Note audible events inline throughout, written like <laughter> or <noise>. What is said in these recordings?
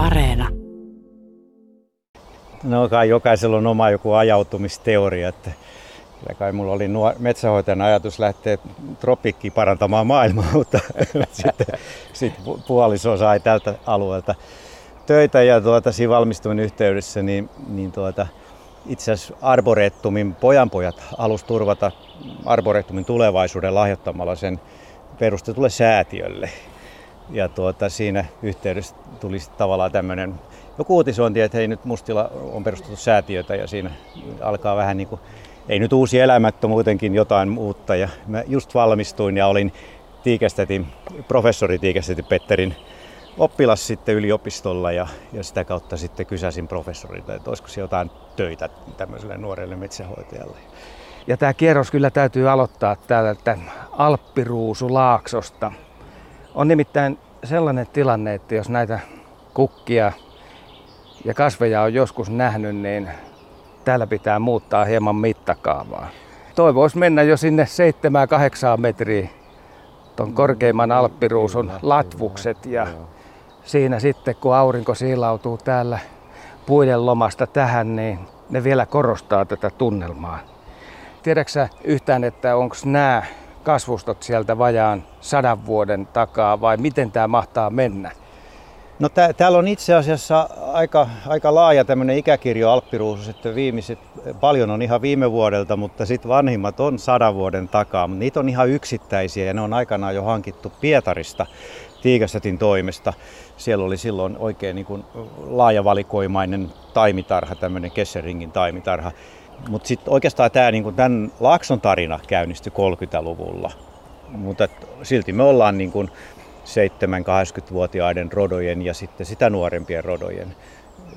Areena. No kai jokaisella on oma joku ajautumisteoria, että kyllä kai mulla oli nuor- metsähoitajan ajatus lähteä tropikkiin parantamaan maailmaa, <laughs> mutta sitten sit puoliso sai tältä alueelta töitä ja tuota, siinä valmistuminen yhteydessä niin, niin tuota, itse asiassa Arboretumin pojanpojat halusi turvata Arboretumin tulevaisuuden lahjoittamalla sen perustetulle säätiölle. Ja tuota, siinä yhteydessä tuli tavallaan tämmöinen joku uutisointi, että hei nyt Mustilla on perustettu säätiötä ja siinä alkaa vähän niin kuin, ei nyt uusi elämä, mutta muutenkin jotain muutta. Ja mä just valmistuin ja olin Tiikestetin, professori Tiikestetin Petterin oppilas sitten yliopistolla ja, ja sitä kautta sitten kysäsin professorilta, että olisiko se jotain töitä tämmöiselle nuorelle metsähoitajalle. Ja tämä kierros kyllä täytyy aloittaa täältä Alppiruusulaaksosta. On nimittäin sellainen tilanne, että jos näitä kukkia ja kasveja on joskus nähnyt, niin täällä pitää muuttaa hieman mittakaavaa. Toivoisi mennä jo sinne 7-8 metriä tuon korkeimman alppiruusun latvukset ja siinä sitten kun aurinko siilautuu täällä puiden lomasta tähän, niin ne vielä korostaa tätä tunnelmaa. Tiedätkö yhtään, että onko nämä kasvustot sieltä vajaan sadan vuoden takaa vai miten tämä mahtaa mennä? No tää, täällä on itse asiassa aika, aika laaja tämmöinen ikäkirjo Alppiruusus, että viimeiset, paljon on ihan viime vuodelta, mutta sitten vanhimmat on sadan vuoden takaa. Mutta niitä on ihan yksittäisiä ja ne on aikanaan jo hankittu Pietarista Tiigasetin toimesta. Siellä oli silloin oikein niin kuin laajavalikoimainen taimitarha, tämmöinen Kesseringin taimitarha. Mutta sitten oikeastaan tämä niin tämän Laakson tarina käynnistyi 30-luvulla. Mutta silti me ollaan niin kuin 7-80-vuotiaiden rodojen ja sitten sitä nuorempien rodojen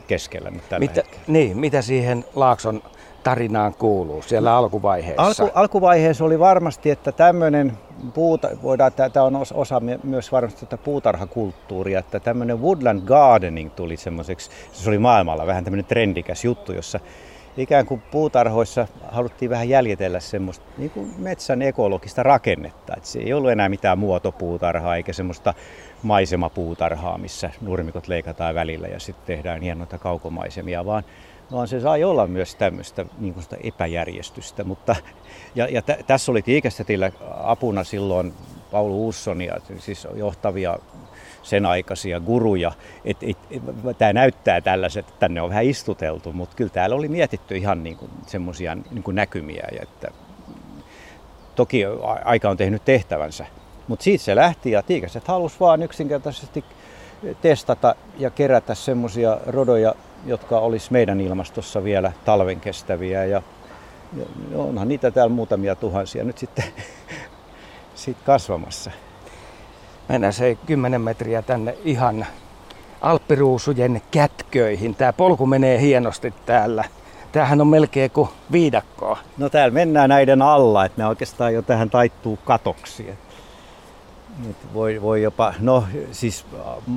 keskellä nyt tällä mitä, Niin, mitä siihen Laakson tarinaan kuuluu siellä alkuvaiheessa? Alku, alkuvaiheessa oli varmasti, että tämmöinen puuta, voidaan, tämä on osa myös varmasti tätä puutarhakulttuuria, että tämmöinen woodland gardening tuli semmoiseksi, se oli maailmalla vähän tämmöinen trendikäs juttu, jossa ikään kuin puutarhoissa haluttiin vähän jäljitellä semmoista niin kuin metsän ekologista rakennetta. Että se ei ollut enää mitään muotopuutarhaa eikä semmoista maisemapuutarhaa, missä nurmikot leikataan välillä ja sitten tehdään hienoita kaukomaisemia, vaan, vaan se sai olla myös tämmöistä niin kuin epäjärjestystä. Mutta, ja, ja t- tässä oli Tiikestetillä apuna silloin Paulu Uussonia, siis johtavia sen aikaisia guruja. Et, et, et, tämä näyttää tällaiset, että tänne on vähän istuteltu, mutta kyllä täällä oli mietitty ihan niin semmoisia niin näkymiä. Ja että, toki aika on tehnyt tehtävänsä, mutta siitä se lähti ja Tiikaset halusi vaan yksinkertaisesti testata ja kerätä semmoisia rodoja, jotka olisi meidän ilmastossa vielä talven kestäviä. Ja, ja onhan niitä täällä muutamia tuhansia nyt sitten <laughs> sit kasvamassa mennään se 10 metriä tänne ihan alppiruusujen kätköihin. Tämä polku menee hienosti täällä. Tämähän on melkein kuin viidakkoa. No täällä mennään näiden alla, että ne oikeastaan jo tähän taittuu katoksi. Nyt voi, voi jopa, no siis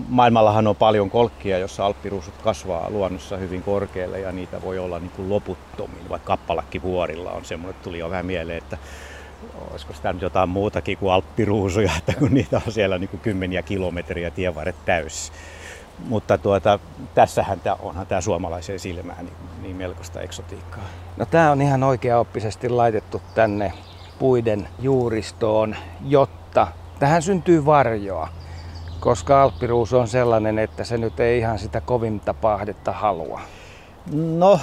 maailmallahan on paljon kolkkia, jossa alppiruusut kasvaa luonnossa hyvin korkealle ja niitä voi olla niin kuin loputtomin, vaikka kappalakki vuorilla on semmoinen, tuli jo vähän mieleen, että olisiko sitä nyt jotain muutakin kuin alppiruusuja, <laughs> että kun niitä on siellä niin kuin kymmeniä kilometriä tienvarret täys. Mutta tuota, tässähän tämä, onhan tämä suomalaiseen silmään niin, niin melkoista eksotiikkaa. No tämä on ihan oikeaoppisesti laitettu tänne puiden juuristoon, jotta tähän syntyy varjoa. Koska alppiruusu on sellainen, että se nyt ei ihan sitä kovinta pahdetta halua. No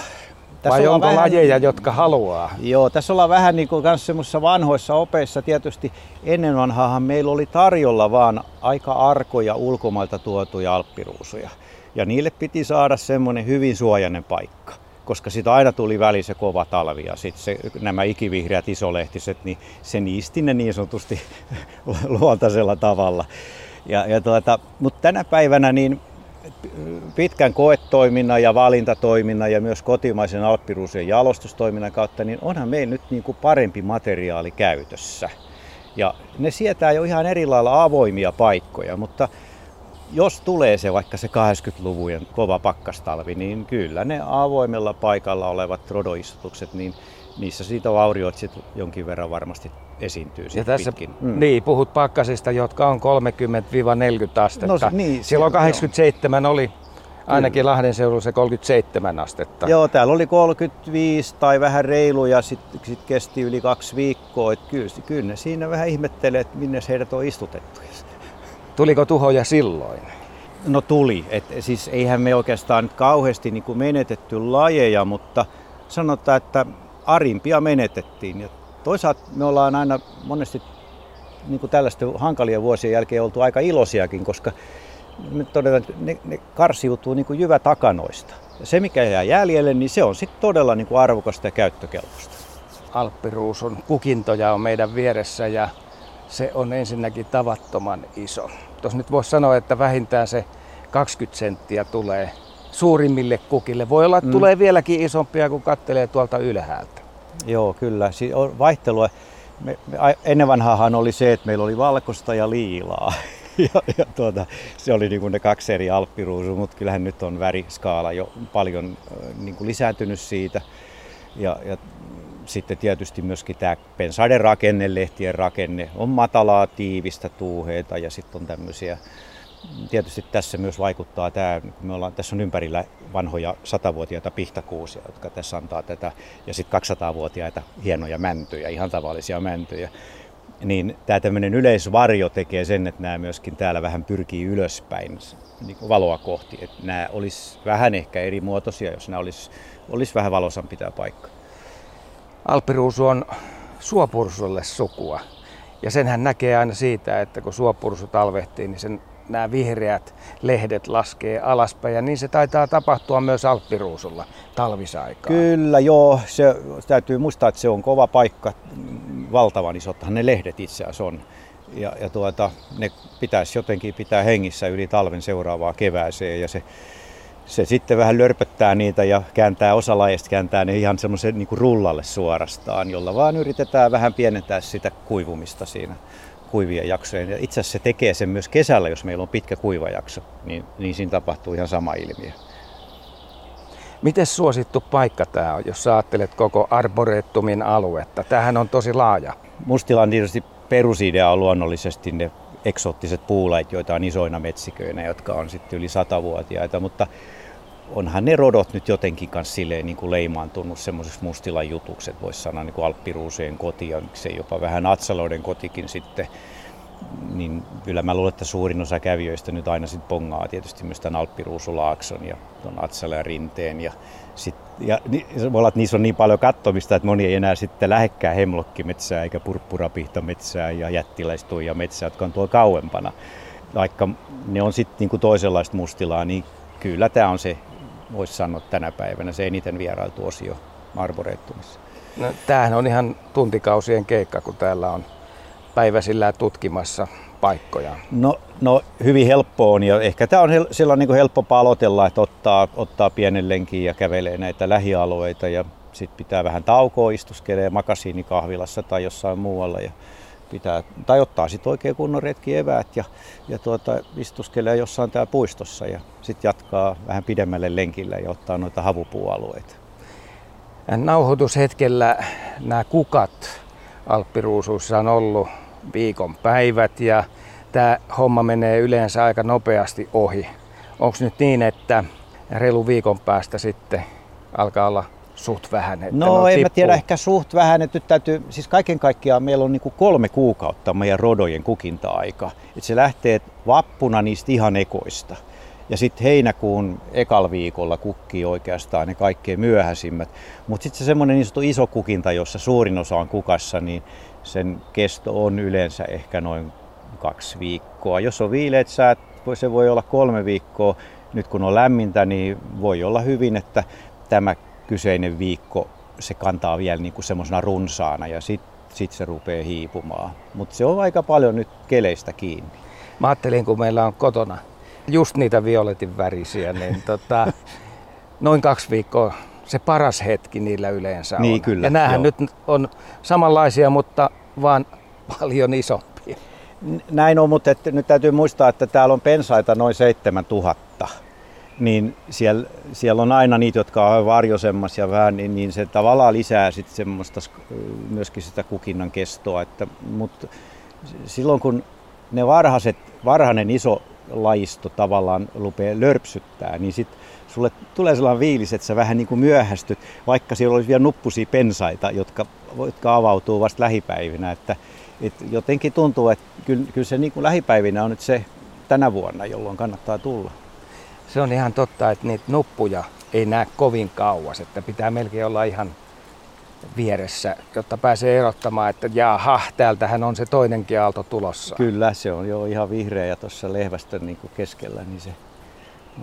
tässä Vai onko vähän, lajeja, jotka haluaa? Joo, tässä ollaan vähän niin kuin semmoisissa vanhoissa opeissa. Tietysti ennen vanhaahan meillä oli tarjolla vaan aika arkoja ulkomailta tuotuja alppiruusuja. Ja niille piti saada semmoinen hyvin suojainen paikka koska sitä aina tuli välissä se kova talvi ja sitten se, nämä ikivihreät isolehtiset, niin se niisti ne niin sanotusti <laughs> luontaisella tavalla. Ja, ja tuota, mutta tänä päivänä niin pitkän koetoiminnan ja valintatoiminnan ja myös kotimaisen alppiruusien jalostustoiminnan kautta, niin onhan meillä nyt niin kuin parempi materiaali käytössä. Ja ne sietää jo ihan eri lailla avoimia paikkoja, mutta jos tulee se vaikka se 80-luvun kova pakkastalvi, niin kyllä ne avoimella paikalla olevat rodoistutukset, niin niissä siitä vaurioit sit jonkin verran varmasti esiintyy ja tässä, pitkin. Mm. Niin, puhut pakkasista, jotka on 30-40 astetta. No, niin, Silloin 87 joo. oli Ainakin Lahden seudulla se 37 astetta. Joo, täällä oli 35 tai vähän reilu ja sitten sit kesti yli kaksi viikkoa. Et kyllä, kyllä ne siinä vähän ihmettelee, että minne heidät on istutettu. <laughs> Tuliko tuhoja silloin? No tuli. Et, siis eihän me oikeastaan nyt kauheasti niin kuin menetetty lajeja, mutta sanotaan, että arimpia menetettiin. Ja toisaalta me ollaan aina monesti niin kuin tällaisten hankalien vuosien jälkeen oltu aika iloisiakin, koska me todetaan, että ne, ne karsiutuu niin kuin jyvätakanoista. Ja se, mikä jää jäljelle, niin se on sitten todella niin kuin arvokasta ja käyttökelpoista. Alppiruusun kukintoja on meidän vieressä ja se on ensinnäkin tavattoman iso. Tuossa nyt voisi sanoa, että vähintään se 20 senttiä tulee suurimmille kukille. Voi olla, että mm. tulee vieläkin isompia, kun katselee tuolta ylhäältä. Joo, kyllä. Siinä on vaihtelua. Me, me, ennen vanhaahan oli se, että meillä oli valkoista ja liilaa. <laughs> ja, ja tuota, se oli niin kuin ne kaksi eri alppiruusua, mutta kyllähän nyt on väriskaala jo paljon niin kuin lisääntynyt siitä. Ja, ja sitten tietysti myöskin tämä pensaiden rakenne, lehtien rakenne on matalaa, tiivistä tuuheita ja sitten on tämmöisiä Tietysti tässä myös vaikuttaa tämä, me ollaan, tässä on ympärillä vanhoja satavuotiaita pihtakuusia, jotka tässä antaa tätä, ja sitten 200-vuotiaita hienoja mäntyjä, ihan tavallisia mäntyjä. Niin tämä tämmöinen yleisvarjo tekee sen, että nämä myöskin täällä vähän pyrkii ylöspäin niin valoa kohti. Että nämä olisi vähän ehkä eri muotoisia, jos nämä olisi, olisi vähän valosampi tämä paikka. Alppiruusu on suopursulle sukua. Ja senhän näkee aina siitä, että kun suopursu talvehtii, niin sen nämä vihreät lehdet laskee alaspäin. Ja niin se taitaa tapahtua myös Alppiruusulla talvisaikaan. Kyllä, joo. Se, täytyy muistaa, että se on kova paikka. Valtavan isottahan ne lehdet itse asiassa on. Ja, ja tuota, ne pitäisi jotenkin pitää hengissä yli talven seuraavaa kevääseen. Ja se se sitten vähän lörpöttää niitä ja kääntää osa lajeista, kääntää ne ihan semmoisen niin rullalle suorastaan, jolla vaan yritetään vähän pienentää sitä kuivumista siinä kuivien jaksojen. Ja itse asiassa se tekee sen myös kesällä, jos meillä on pitkä kuivajakso, niin, niin siinä tapahtuu ihan sama ilmiö. Miten suosittu paikka tämä on, jos sä ajattelet koko Arboretumin aluetta? Tämähän on tosi laaja. Mustilan tietysti perusidea on luonnollisesti ne eksoottiset puulait, joita on isoina metsiköinä, jotka on sitten yli satavuotiaita, mutta onhan ne rodot nyt jotenkin kanssa silleen niin kuin leimaantunut semmoiseksi mustilan jutuksi, että voisi sanoa niin kuin Alppiruuseen koti ja miksei jopa vähän Atsaloiden kotikin sitten. Niin kyllä mä luulen, että suurin osa kävijöistä nyt aina sitten pongaa tietysti myös tämän Alppiruusulaakson ja tuon Atsala ja Rinteen. Ja, sit, ja niin, voi olla, että niissä on niin paljon kattomista, että moni ei enää sitten lähekkää hemlokkimetsää eikä purppurapihtametsää ja jättiläistuja metsää, jotka on tuolla kauempana. Vaikka ne on sitten niinku toisenlaista mustilaa, niin kyllä tämä on se voisi sanoa tänä päivänä se eniten vierailtu osio Arboretumissa. No, tämähän on ihan tuntikausien keikka, kun täällä on päiväsillä tutkimassa paikkoja. No, no hyvin helppo on ja ehkä tämä on hel- silloin niin kuin helppo palotella, että ottaa, ottaa pienen lenkin ja kävelee näitä lähialueita ja sitten pitää vähän taukoa, istuskelee makasiinikahvilassa tai jossain muualla ja pitää, tai ottaa sitten oikein kunnon retki eväät ja, ja tuota, istuskelee jossain täällä puistossa ja sitten jatkaa vähän pidemmälle lenkille ja ottaa noita havupuualueita. Nauhoitushetkellä nämä kukat Alppiruusuissa on ollut viikon päivät ja tämä homma menee yleensä aika nopeasti ohi. Onko nyt niin, että reilu viikon päästä sitten alkaa olla suht vähän? Että no en mä tiedä, ehkä suht vähän. Että nyt täytyy, siis kaiken kaikkiaan meillä on niin kuin kolme kuukautta meidän rodojen kukinta-aika. Että se lähtee vappuna niistä ihan ekoista. Ja sitten heinäkuun ekal viikolla kukkii oikeastaan ne kaikkein myöhäisimmät. Mutta sitten se semmoinen niin iso kukinta, jossa suurin osa on kukassa, niin sen kesto on yleensä ehkä noin kaksi viikkoa. Jos on viileät säät, se voi olla kolme viikkoa. Nyt kun on lämmintä, niin voi olla hyvin, että tämä kyseinen viikko se kantaa vielä niin kuin semmoisena runsaana ja sitten sit se rupeaa hiipumaan. Mutta se on aika paljon nyt keleistä kiinni. Mä ajattelin, kun meillä on kotona just niitä violetin värisiä, niin <laughs> tota, noin kaksi viikkoa se paras hetki niillä yleensä niin, on. Kyllä, ja näähän joo. nyt on samanlaisia, mutta vaan <laughs> paljon isompia. Näin on, mutta että nyt täytyy muistaa, että täällä on pensaita noin 7000 niin siellä, siellä on aina niitä, jotka on varjoisemmassa ja vähän, niin, niin se tavallaan lisää sitten semmoista myöskin sitä kukinnan kestoa. Että, mutta silloin kun ne varhaiset, varhainen iso laisto tavallaan rupeaa lörpsyttää, niin sitten sulle tulee sellainen viilis, että sä vähän niin kuin myöhästyt, vaikka siellä olisi vielä nuppusia pensaita, jotka, jotka avautuu vasta lähipäivinä. Että, et jotenkin tuntuu, että kyllä, kyllä se niin kuin lähipäivinä on nyt se tänä vuonna, jolloin kannattaa tulla. Se on ihan totta, että niitä nuppuja ei näe kovin kauas, että pitää melkein olla ihan vieressä, jotta pääsee erottamaan, että jaha, täältähän on se toinenkin aalto tulossa. Kyllä, se on jo ihan vihreä ja tuossa lehvästön niin keskellä, niin se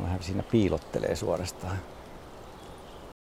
vähän siinä piilottelee suorastaan.